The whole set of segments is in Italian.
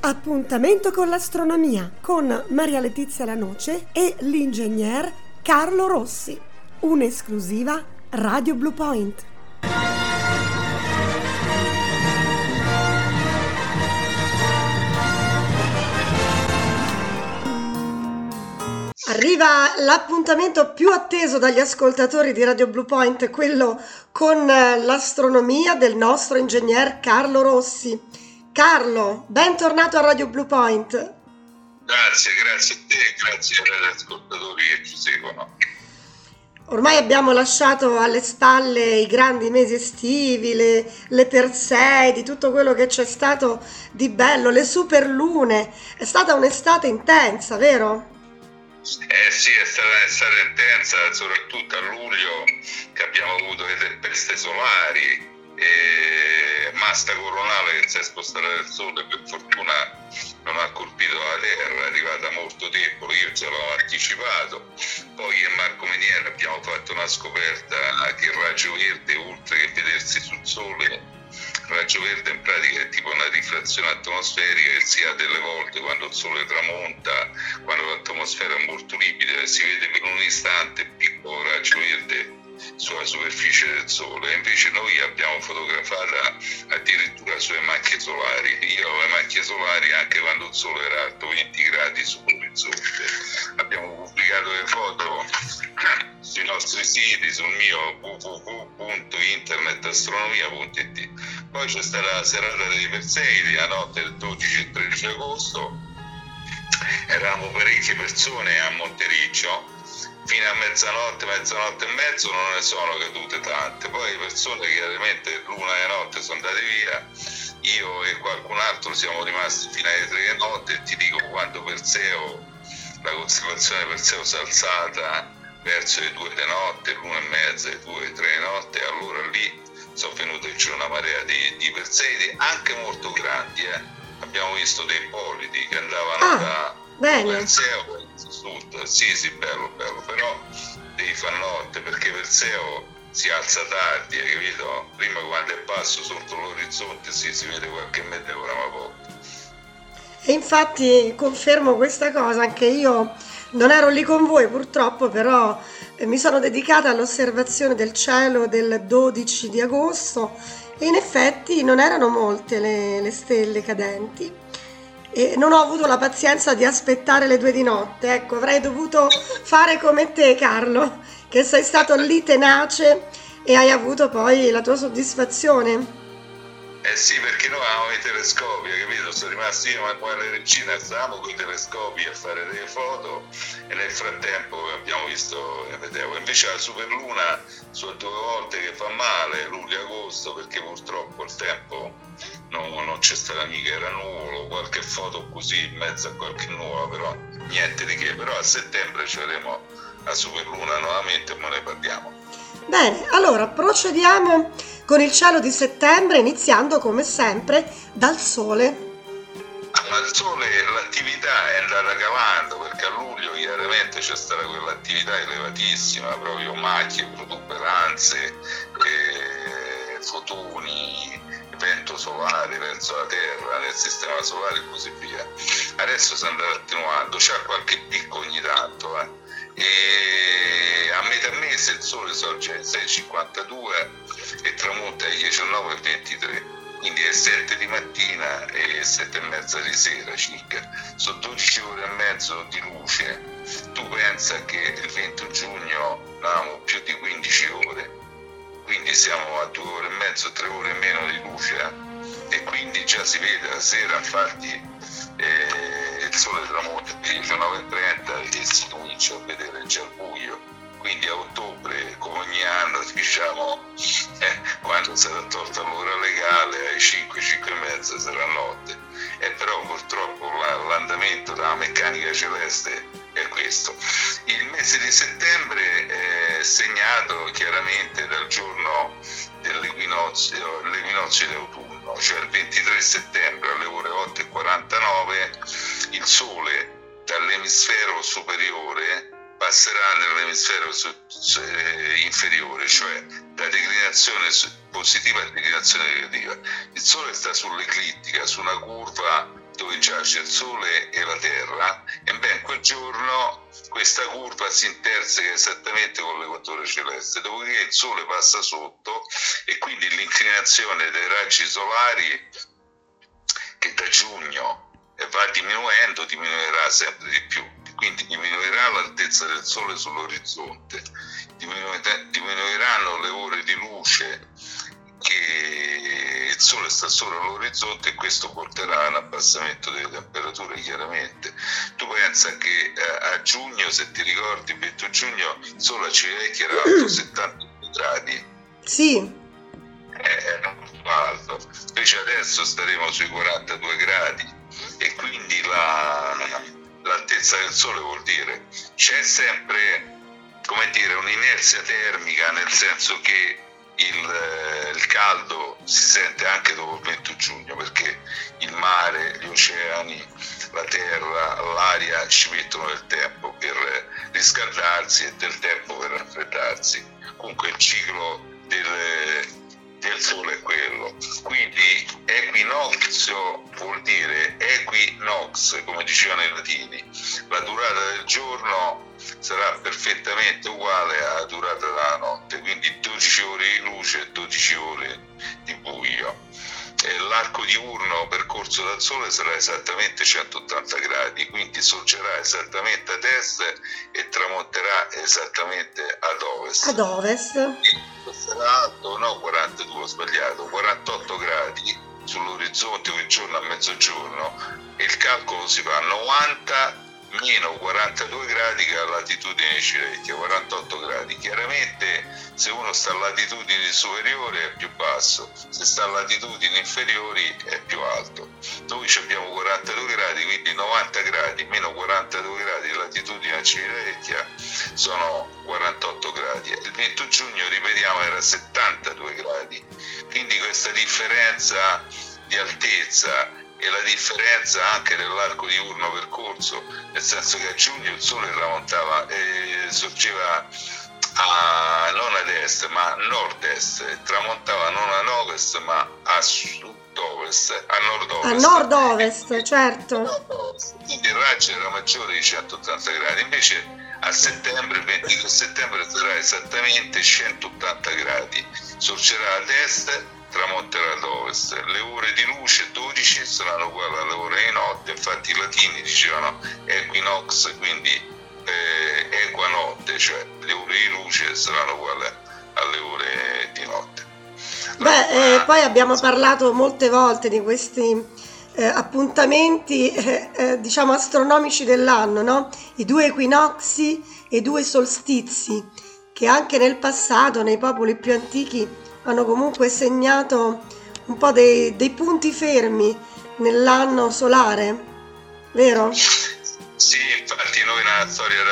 Appuntamento con l'astronomia con Maria Letizia Lanoce e l'ingegner Carlo Rossi. Un'esclusiva Radio Blue Point. Arriva l'appuntamento più atteso dagli ascoltatori di Radio Blue Point, quello con l'astronomia del nostro ingegner Carlo Rossi. Carlo, bentornato a Radio Blue Point. Grazie, grazie a te e grazie agli ascoltatori che ci seguono. Ormai abbiamo lasciato alle spalle i grandi mesi estivi, le, le Perseidi, tutto quello che c'è stato di bello, le superlune. È stata un'estate intensa, vero? Eh sì, è stata un'estate intensa, soprattutto a luglio che abbiamo avuto le tempeste solari, e masta coronale che si è spostata dal sole per fortuna non ha colpito la terra è arrivata molto debole io ce l'ho anticipato. Poi in Marco Meniere abbiamo fatto una scoperta che il raggio verde oltre che vedersi sul sole il raggio verde in pratica è tipo una rifrazione atmosferica che si ha delle volte quando il sole tramonta quando l'atmosfera è molto liquida si vede per un istante il piccolo raggio verde sulla superficie del Sole, invece noi abbiamo fotografata addirittura sulle macchie solari. Io ho le macchie solari anche quando il Sole era alto 20 gradi sull'orizzonte. Abbiamo pubblicato le foto sui nostri siti, sul mio www.internetastronomia.it. Poi c'è stata la serata dei Perseidi, la notte del 12 e 13 agosto. Eravamo parecchie persone a Montericcio fino a mezzanotte, mezzanotte e mezzo non ne sono cadute tante, poi le persone chiaramente l'una e notte sono andate via, io e qualcun altro siamo rimasti fino alle tre di notte e ti dico quando Perseo, la costellazione Perseo si è alzata verso le due di notte, l'una e mezza, le due, e tre di notte, allora lì sono venute giù una marea di, di Perseidi, anche molto grandi, eh. abbiamo visto dei polidi che andavano ah, da bene. Perseo tutto. Sì, sì, bello, bello, però devi fare notte perché Perseo si alza tardi, hai capito? Prima quando è basso sotto l'orizzonte sì, si vede qualche meteora, ma poco. E infatti confermo questa cosa, anche io non ero lì con voi purtroppo, però eh, mi sono dedicata all'osservazione del cielo del 12 di agosto e in effetti non erano molte le, le stelle cadenti e non ho avuto la pazienza di aspettare le due di notte. Ecco, avrei dovuto fare come te, Carlo, che sei stato lì tenace e hai avuto poi la tua soddisfazione. Eh sì, perché noi avevamo i telescopi, capito? Sono rimasti io e la regina, stavamo con i telescopi a fare delle foto e nel frattempo abbiamo visto le meteo. Invece la superluna sono due volte che fa male, luglio e agosto, perché purtroppo il tempo non, non c'è stata mica, era nuvolo, qualche foto così in mezzo a qualche nuvola, però niente di che. Però a settembre ci vedremo la superluna nuovamente e ne parliamo. Bene, allora procediamo con il cielo di settembre, iniziando come sempre dal sole. Al sole l'attività è andata calando perché a luglio chiaramente c'è stata quell'attività elevatissima, proprio macchie, protuberanze, eh, fotoni, vento solare verso la Terra, nel sistema solare e così via. Adesso si andrà attenuando, c'è qualche picco ogni tanto. Eh. E a metà mese il sole sorge alle 6.52 e tramonta alle 19.23 quindi è 7 di mattina e 7 e mezza di sera circa, sono 12 ore e mezzo di luce. Tu pensa che il 20 giugno avevamo più di 15 ore, quindi siamo a 2 ore e mezzo, 3 ore meno di luce eh? e quindi già si vede la sera, infatti eh, il sole tramonta alle 19.30 e si comincia a vedere già il buio. Quindi a ottobre come ogni anno diciamo eh, quando sarà tolta l'ora legale ai 5, 5 e mezza sarà notte. E però purtroppo l'andamento della meccanica celeste è questo. Il mese di settembre è segnato chiaramente dal giorno dell'equinozio l'equinozio d'autunno cioè il 23 settembre alle ore 8.49 il sole dall'emisfero superiore passerà nell'emisfero inferiore, cioè da declinazione positiva a declinazione negativa. Il Sole sta sull'eclittica, su una curva dove giace il Sole e la Terra, e beh, quel giorno questa curva si interseca esattamente con l'equatore celeste, dopodiché il Sole passa sotto e quindi l'inclinazione dei raggi solari che da giugno va diminuendo, diminuirà sempre di più, quindi diminuirà l'altezza del Sole sull'orizzonte, diminuiranno le ore di luce che il sole sta solo all'orizzonte e questo porterà all'abbassamento delle temperature chiaramente. Tu pensa che eh, a giugno, se ti ricordi, il 20 giugno il sole a Civitavecchia era alto 70 gradi. Sì. Eh, era molto alto, invece adesso staremo sui 42 gradi e quindi la, l'altezza del sole vuol dire c'è sempre come dire un'inerzia termica nel senso che il, eh, il, caldo si sente anche dopo il 20 giugno perché il mare, gli oceani, la terra, l'aria ci mettono del tempo per riscaldarsi e del tempo per raffreddarsi. Comunque il ciclo del, del sole è quello. Quindi equinozio vuol dire equinox, come dicevano i latini. La durata del giorno sarà perfettamente uguale alla durata della notte, quindi 12 ore di luce e 12 ore di. L'arco diurno percorso dal Sole sarà esattamente 180 gradi, quindi sorgerà esattamente ad est e tramonterà esattamente ad ovest. Ad ovest. Sarà alto, no 42, ho sbagliato, 48 gradi sull'orizzonte quel giorno a mezzogiorno e il calcolo si fa 90 meno 42 gradi che a latitudine Cirecchia, 48 gradi. Chiaramente se uno sta a latitudini superiori è più basso, se sta a latitudini inferiori è più alto. Noi abbiamo 42 gradi, quindi 90 gradi meno 42 gradi di latitudine a Cirecchia sono 48 gradi. Il 20 giugno, ripetiamo, era 72 gradi. Quindi questa differenza di altezza e la differenza anche dell'arco diurno percorso, nel senso che a giugno il sole tramontava e sorgeva a, non ad est ma a nord-est, tramontava non a ovest ma a sud-ovest, a nord-ovest. A nord-ovest, certo. Quindi il raggio era maggiore di 180 gradi, invece a settembre, il 22 settembre sarà esattamente 180 gradi, sorgerà ad est tramonterà ad ovest. Le ore di luce 12 saranno uguali alle ore di notte, infatti i latini dicevano equinox, quindi eh, equanotte, cioè le ore di luce saranno uguali alle ore di notte. Beh, eh, poi abbiamo parlato molte volte di questi eh, appuntamenti eh, eh, diciamo astronomici dell'anno, no? I due equinozi e i due solstizi, che anche nel passato, nei popoli più antichi, hanno comunque segnato un po' dei, dei punti fermi nell'anno solare, vero? Sì, infatti noi nella storia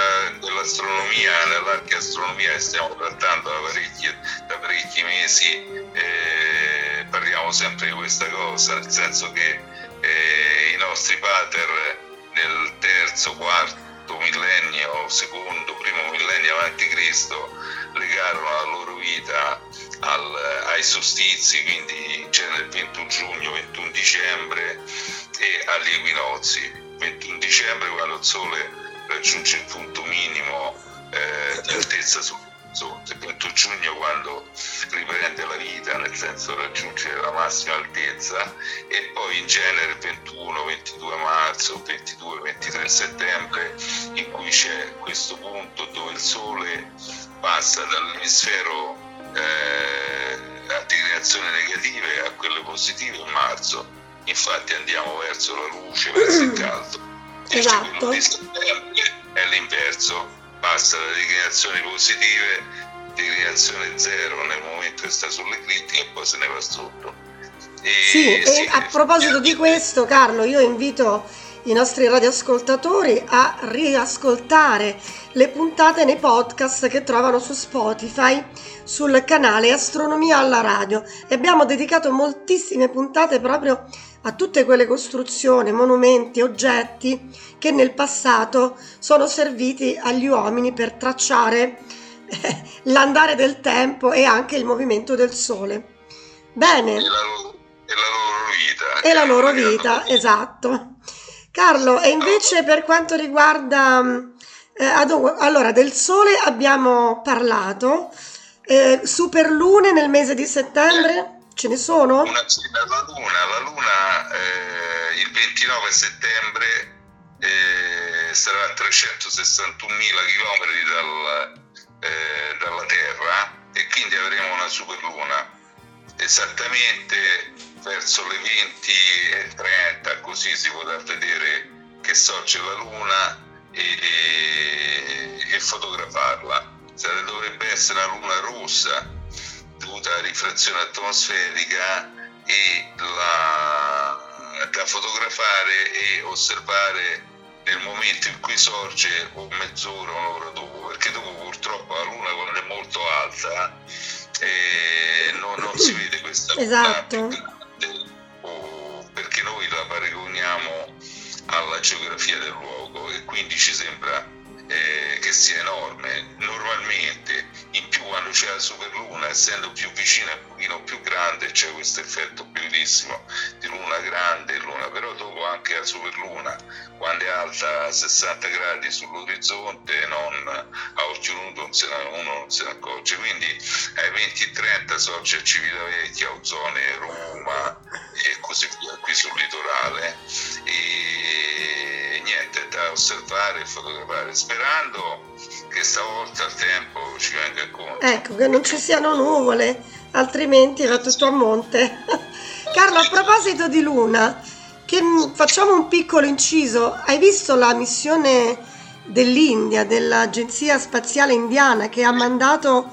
dell'astronomia, nell'archeastronomia che stiamo trattando da parecchi, da parecchi mesi, eh, parliamo sempre di questa cosa, nel senso che eh, i nostri pater nel terzo, quarto millennio, secondo, primo millennio avanti Cristo, legarono la loro vita al, ai solstizi, quindi c'era il 21 giugno, 21 dicembre e agli equinozi. 21 dicembre quando il Sole raggiunge il punto minimo eh, di altezza sull'orizzonte, il 21 giugno quando riprende la vita, nel senso raggiunge la massima altezza e poi in genere 21, 22 marzo, 22, 23 settembre in cui c'è questo punto dove il Sole passa dall'emisfero eh, a declinazioni negative a quelle positive in marzo. Infatti andiamo verso la luce, verso il caldo. Esatto. Quello di settembre è l'inverso, passa da declinazioni positive, declinazione zero nel momento che sta sull'eclittica e poi se ne va sotto. E, sì, sì, e a proposito di questo, Carlo, io invito i nostri radioascoltatori a riascoltare le puntate nei podcast che trovano su Spotify sul canale Astronomia alla radio e abbiamo dedicato moltissime puntate proprio a tutte quelle costruzioni, monumenti, oggetti che nel passato sono serviti agli uomini per tracciare eh, l'andare del tempo e anche il movimento del sole. Bene. E la, loro vita. E la loro vita, esatto. Carlo, e invece per quanto riguarda... Eh, allora, del Sole abbiamo parlato, eh, superlune nel mese di settembre ce ne sono? Una, la Luna, la Luna eh, il 29 settembre eh, sarà a 361.000 km dal, eh, dalla Terra e quindi avremo una superluna esattamente verso le 20.30 così si potrà vedere che sorge la Luna e, e, fotografarla. Dovrebbe essere una luna rossa dovuta alla rifrazione atmosferica e la, da fotografare e osservare nel momento in cui sorge o mezz'ora, un'ora dopo, perché dopo purtroppo la luna quando è molto alta eh, non, non, si vede questa esatto. o perché noi la paragoniamo alla geografia del luogo e quindi ci sembra eh, che sia enorme. Normalmente, in più quando c'è la superluna, essendo più vicina e un pochino più grande, c'è questo effetto bellissimo di luna grande luna, però dopo anche la superluna, quando è alta a 60 gradi sull'orizzonte, non, a occhio se uno se ne accorge. Quindi ai 20-30 sorge a Civitavecchia, Ozone, Roma e così via, qui sul litorale. E niente, da osservare e fotografare, sperando che stavolta il tempo ci venga incontro. Ecco, che non ci siano nuvole, altrimenti va tutto a monte. Carlo, a proposito di Luna, che facciamo un piccolo inciso, hai visto la missione dell'India, dell'Agenzia Spaziale Indiana, che ha mandato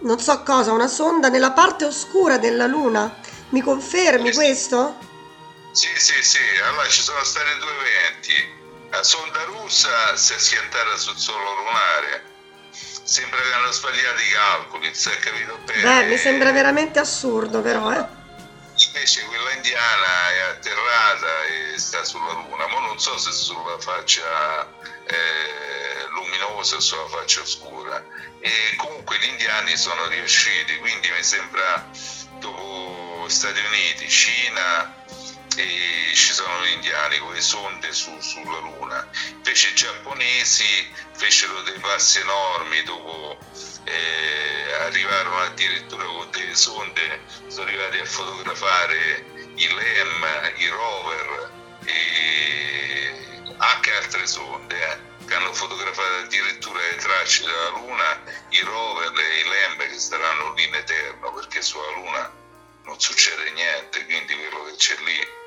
non so cosa, una sonda nella parte oscura della Luna? Mi confermi questo? Sì, sì, sì, allora ci sono stati due eventi la sonda russa si è schiantata sul suolo lunare. Sembra che hanno sbagliato i calcoli, non si è capito bene. Beh, mi sembra veramente assurdo però, eh. Invece quella indiana è atterrata e sta sulla Luna, ma non so se sulla faccia eh, luminosa sulla faccia oscura. E comunque gli indiani sono riusciti, quindi mi sembra dopo Stati Uniti, Cina, e ci sono gli indiani con le sonde su, sulla Luna. Invece i giapponesi fecero dei passi enormi dopo eh, arrivarono addirittura con delle sonde, sono arrivati a fotografare i LEM, i rover e altre sonde. Eh, che hanno fotografato addirittura le tracce della Luna, i rover e i LEM che staranno lì in eterno perché sulla Luna non succede niente, quindi quello che c'è lì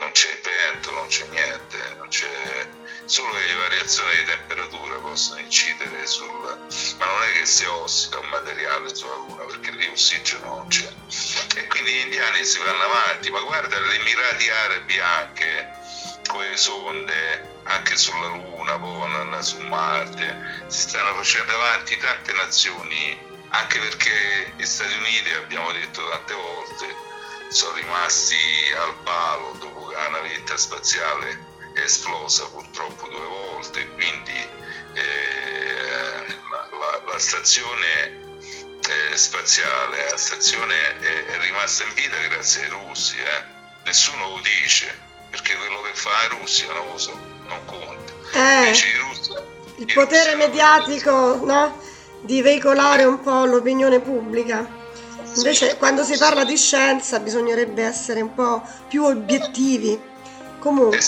non c'è vento, non c'è niente, non c'è... solo le variazioni di temperatura possono incidere sul... ma non è che si ossida un materiale sulla Luna perché lì ossigeno non c'è. E quindi gli indiani si vanno avanti, ma guarda gli Emirati Arabi anche, con le sonde, anche sulla Luna, vanno su Marte, si stanno facendo avanti tante nazioni, anche perché gli Stati Uniti, abbiamo detto tante volte, sono rimasti al palo dopo la navetta spaziale è esplosa purtroppo due volte, quindi eh, la, la, la, stazione eh, spaziale, la stazione è, è, rimasta in vita grazie ai russi, eh. nessuno lo dice, perché quello che fa la Russia non lo so, non conta. Eh, Russia, il potere mediatico no? di veicolare un po' l'opinione pubblica. Invece quando si parla di scienza bisognerebbe essere un po' più obiettivi. Comunque.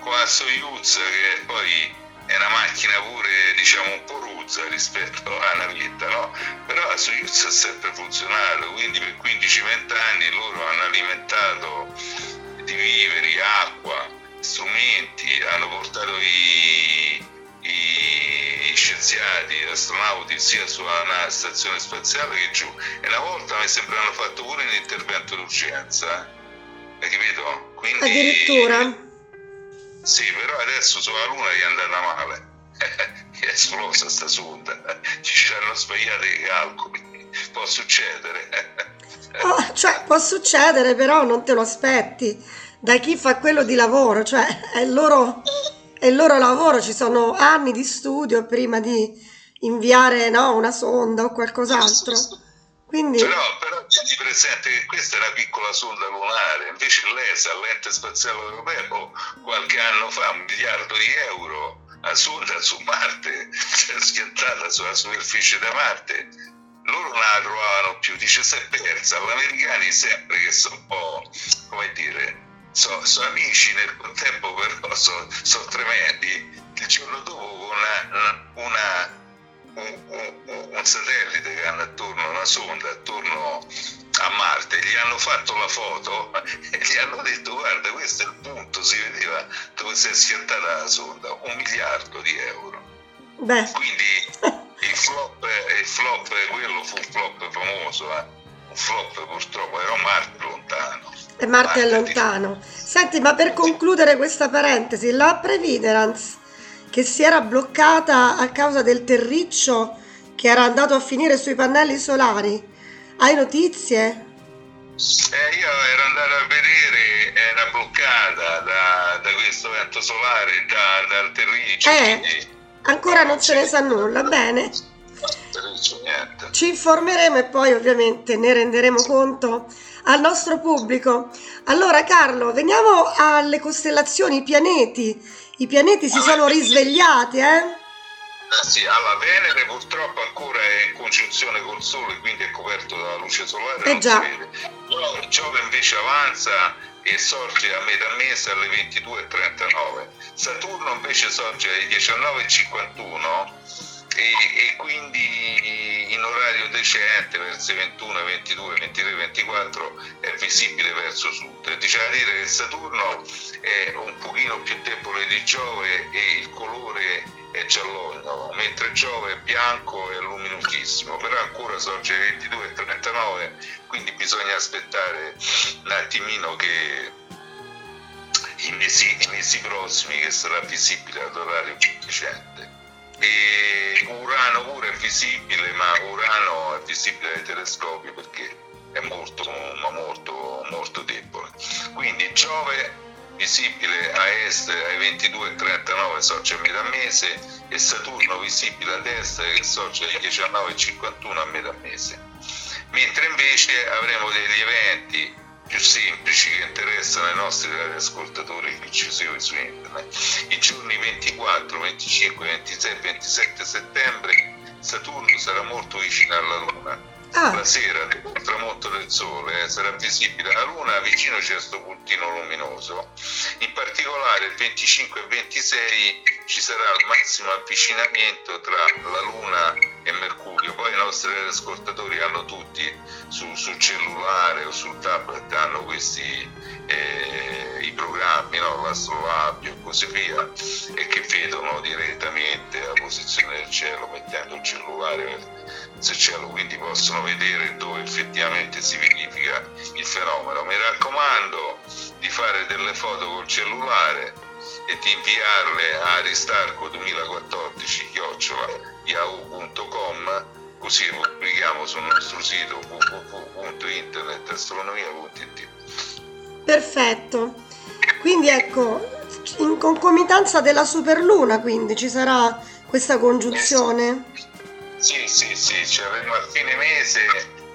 Con la Soyuz che poi è una macchina pure diciamo un po' ruzza rispetto alla navetta, no? Però la Soyuz ha sempre funzionato, quindi per 15-20 anni loro hanno alimentato di viveri, acqua, strumenti, hanno portato i, i scienziati, gli astronauti sia sulla stazione spaziale che giù. E una volta mi sembra hanno fatto pure un intervento d'urgenza hai capito? Quindi, addirittura? Sì però adesso sulla luna gli è andata male. È esplosa sta sonda. Ci hanno sbagliato i calcoli. Può succedere. Oh, cioè può succedere però non te lo aspetti da chi fa quello di lavoro cioè è il loro è il loro lavoro, ci sono anni di studio prima di inviare no, una sonda o qualcos'altro. Quindi... Però, però tieni presente che questa è una piccola sonda lunare, invece l'ESA, l'ente spaziale europeo, qualche anno fa, un miliardo di euro, la sonda su Marte, si è schiantata sulla superficie da Marte, loro non la trovavano più, dice si è persa, gli americani sempre che sono un po', come dire, sono so amici nel contempo però sono so tremendi, il giorno dopo una, una un, un, un, satellite che hanno attorno, una sonda attorno a Marte, gli hanno fatto la foto e gli hanno detto guarda questo è il punto, si vedeva dove si è schiantata la sonda, un miliardo di euro. Beh. Quindi il flop, il flop, quello fu un flop famoso, eh? un flop purtroppo, era Marte lontano. E Marte, Marte è lontano. Di... Senti, ma per concludere questa parentesi, la Previderance che si era bloccata a causa del terriccio che era andato a finire sui pannelli solari. Hai notizie? Eh, io ero andato a vedere, era bloccata da, da questo vento solare, da, dal terriccio. Eh, quindi... ancora non se ne sa nulla, bene. Ci informeremo e poi ovviamente ne renderemo conto al nostro pubblico. Allora Carlo, veniamo alle costellazioni, i pianeti. I pianeti si sono risvegliati, eh? Eh sì, alla Venere purtroppo ancora è in congiunzione col Sole, quindi è coperto dalla luce solare, eh già. si vede. Giove invece avanza e sorge a metà mese alle 22.39. Saturno invece sorge alle 19.51 e, e quindi in orario decente verso i 21, 22, 23, 24 è visibile verso sud. Dice da dire che Saturno è un pochino più debole di Giove e il colore è giallogno, mentre Giove è bianco e luminosissimo, però ancora sorge 22 e 39, quindi bisogna aspettare un attimino che i mesi, i mesi prossimi che sarà visibile all'orario più decente. E Urano pure è visibile, ma Urano è visibile dai telescopi perché è molto, ma molto, molto debole. Quindi Giove visibile a est ai 22,39 sorge a metà mese e Saturno visibile ad est che sorge ai 19,51 a metà mese. Mentre invece avremo degli eventi semplici che interessano i nostri ascoltatori che ci seguono su internet. I giorni 24, 25, 26 27 settembre Saturno sarà molto vicino alla Luna. Ah. La sera del tramonto del Sole eh, sarà visibile la Luna, vicino c'è questo puntino luminoso. In particolare il 25 e 26 ci sarà il massimo avvicinamento tra la Luna e Mercurio. Poi i nostri ascoltatori hanno tutti su, sul cellulare o sul tablet hanno questi eh, i programmi, no? l'astrolabio e così via, e che vedono direttamente la posizione del cielo mettendo il cellulare sul cielo, quindi possono vedere dove effettivamente si verifica il fenomeno. Mi raccomando di fare delle foto col cellulare e di inviarle a ristarco 2014 yahoo.com così lo pubblichiamo sul nostro sito www.internetastronomia.it Perfetto. Quindi ecco, in concomitanza della superluna, quindi ci sarà questa congiunzione? Sì, sì, sì, ci avremo a fine mese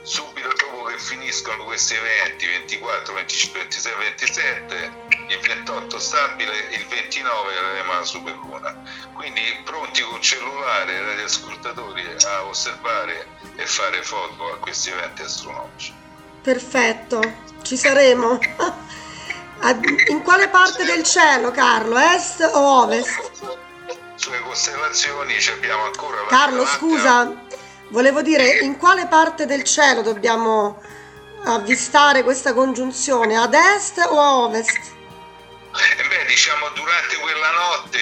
subito dopo che finiscono questi eventi 24, 25, 26, 27 il 28 stabile il 29 avremo la superluna quindi pronti col cellulare agli ascoltatori a osservare e fare foto a questi eventi astronomici. Perfetto ci saremo. In quale parte del cielo Carlo? Est o ovest? sulle costellazioni abbiamo ancora la Carlo scusa Volevo dire, in quale parte del cielo dobbiamo avvistare questa congiunzione? Ad est o a ovest? Eh beh, diciamo durante quella notte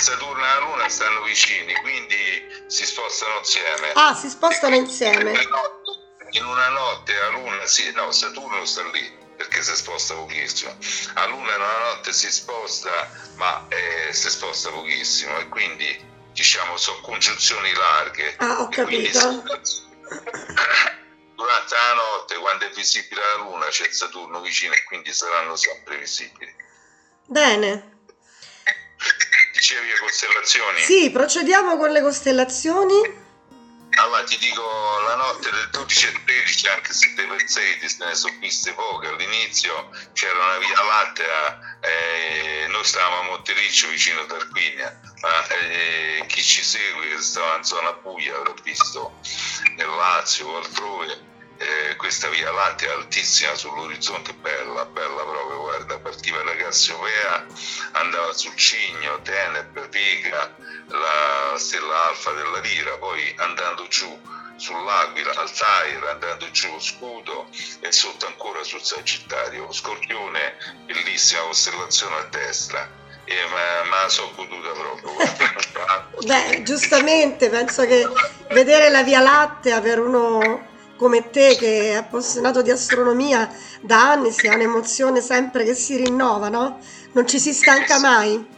Saturno e la Luna stanno vicini, quindi si spostano insieme. Ah, si spostano insieme. In una notte la Luna, sì, no, Saturno sta lì perché si sposta pochissimo. La Luna in una notte si sposta, ma eh, si sposta pochissimo e quindi diciamo sono congiunzioni larghe. Ah, ho capito. durante la notte, quando è visibile la Luna, c'è Saturno vicino e quindi saranno sempre visibili. Bene. Dicevi le costellazioni? Sì, procediamo con le costellazioni. allora ti dico la notte del 12 e 13 anche se dei pezzetti ne sono viste poche all'inizio c'era una via lattea eh, noi stavamo a Montericcio vicino a Tarquinia ma eh, chi ci segue che stava in zona buia avrà visto nel Lazio o altrove eh, questa via lattea altissima sull'orizzonte, bella, bella proprio, guarda, partiva da Cassiopea, andava sul Cigno, Teneb, Pica, la stella alfa della Lira, poi andando giù sull'Aquila, Altair, andando giù Scudo e sotto ancora sul Sagittario, Scorpione, bellissima costellazione a destra. E ma, ma so goduta proprio. Beh, giustamente, penso che vedere la Via Lattea per uno come te che è appassionato di astronomia da anni sia un'emozione sempre che si rinnova, no? Non ci si stanca mai.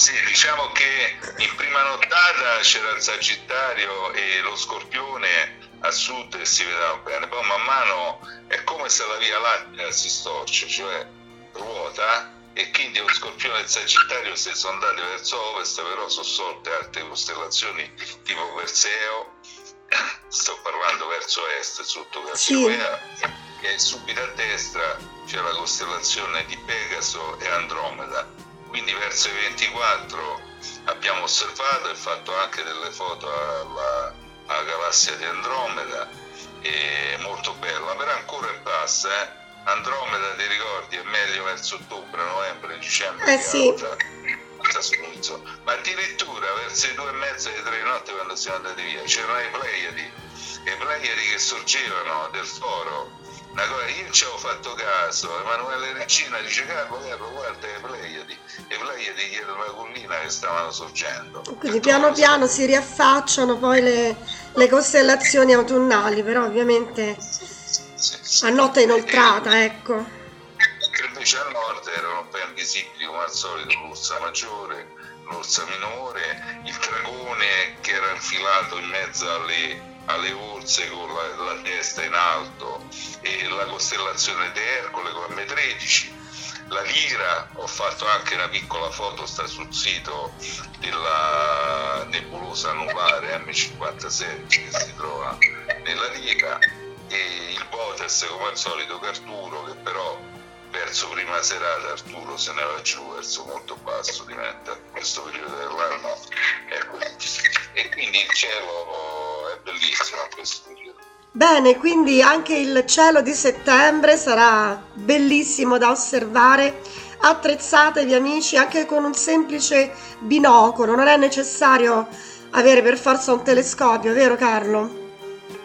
Sì, diciamo che in prima nottata c'era il Sagittario e lo Scorpione a sud e si vedeva bene, poi man mano è come se la via lattea si storce, cioè ruota e quindi lo Scorpione e il Sagittario si sono andati verso ovest, però sono sorte altre costellazioni tipo Perseo. Sto parlando verso est sotto Cassiopea sì. e subito a destra c'è la costellazione di Pegaso e Andromeda quindi verso i 24 abbiamo osservato e fatto anche delle foto alla, alla galassia di Andromeda molto bella però ancora è bassa eh? Andromeda ti ricordi è meglio verso ottobre, novembre, dicembre eh sì trascorso, ma addirittura verso le due e mezza e tre di notte quando siamo andati via c'erano i Pleiadi, i Pleiadi che sorgevano del foro. Una cosa, io ci avevo fatto caso, Emanuele Regina dice Carlo, Carlo guarda i Pleiadi, i Pleiadi dietro la collina che stavano sorgendo. Quindi piano piano si riaffacciano poi le, le costellazioni autunnali, però ovviamente a notte inoltrata, e... ecco invece a nord erano ben visibili come al solito l'Ursa Maggiore, l'Ursa Minore, il Dragone che era infilato in mezzo alle, alle orse con la, la, testa in alto e la costellazione di Ercole con M13. La Lira, ho fatto anche una piccola foto, sta sul sito della nebulosa anulare M57 che si trova nella Lira e il Botes come al solito Carturo che però verso prima serata Arturo se ne va giù verso molto basso diventa questo periodo dell'anno ecco. e quindi il cielo in questo periodo Bene, quindi anche il cielo di settembre sarà bellissimo da osservare. Attrezzatevi amici anche con un semplice binocolo, non è necessario avere per forza un telescopio, vero Carlo?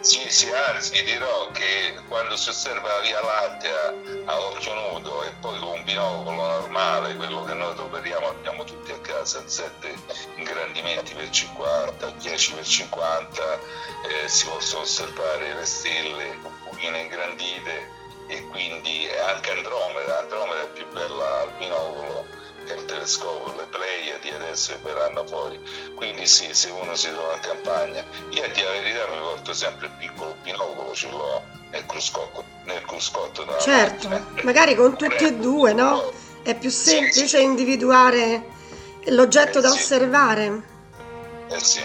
Sì, sì, anzi dirò che quando si osserva la Via Lattea a occhio nudo e poi con un binocolo normale, quello che noi operiamo abbiamo tutti a casa, in 7 ingrandimenti per 50, 10 per 50, eh, si possono osservare le stelle un pochino ingrandite e quindi anche Andromeda, Andromeda è più bella al binocolo che il telescopio, le Pleiadi adesso verranno fuori. Quindi sì, se uno si trova in campagna, io a dire la verità mi porto sempre il piccolo binocolo, ce l'ho nel cruscotto, nel cruscotto Certo, macchina. magari con tutti e due, no? È più semplice sì, sì. individuare l'oggetto eh, da sì. osservare. Eh sì.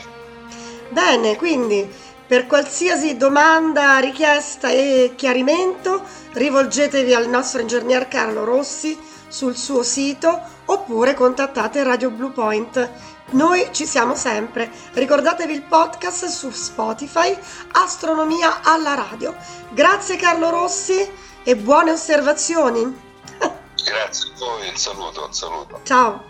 Bene, quindi per qualsiasi domanda, richiesta e chiarimento rivolgetevi al nostro ingegnere Carlo Rossi sul suo sito oppure contattate Radio Blue Point. Noi ci siamo sempre. Ricordatevi il podcast su Spotify Astronomia alla radio. Grazie Carlo Rossi e buone osservazioni. Grazie a voi, un saluto, un saluto. Ciao.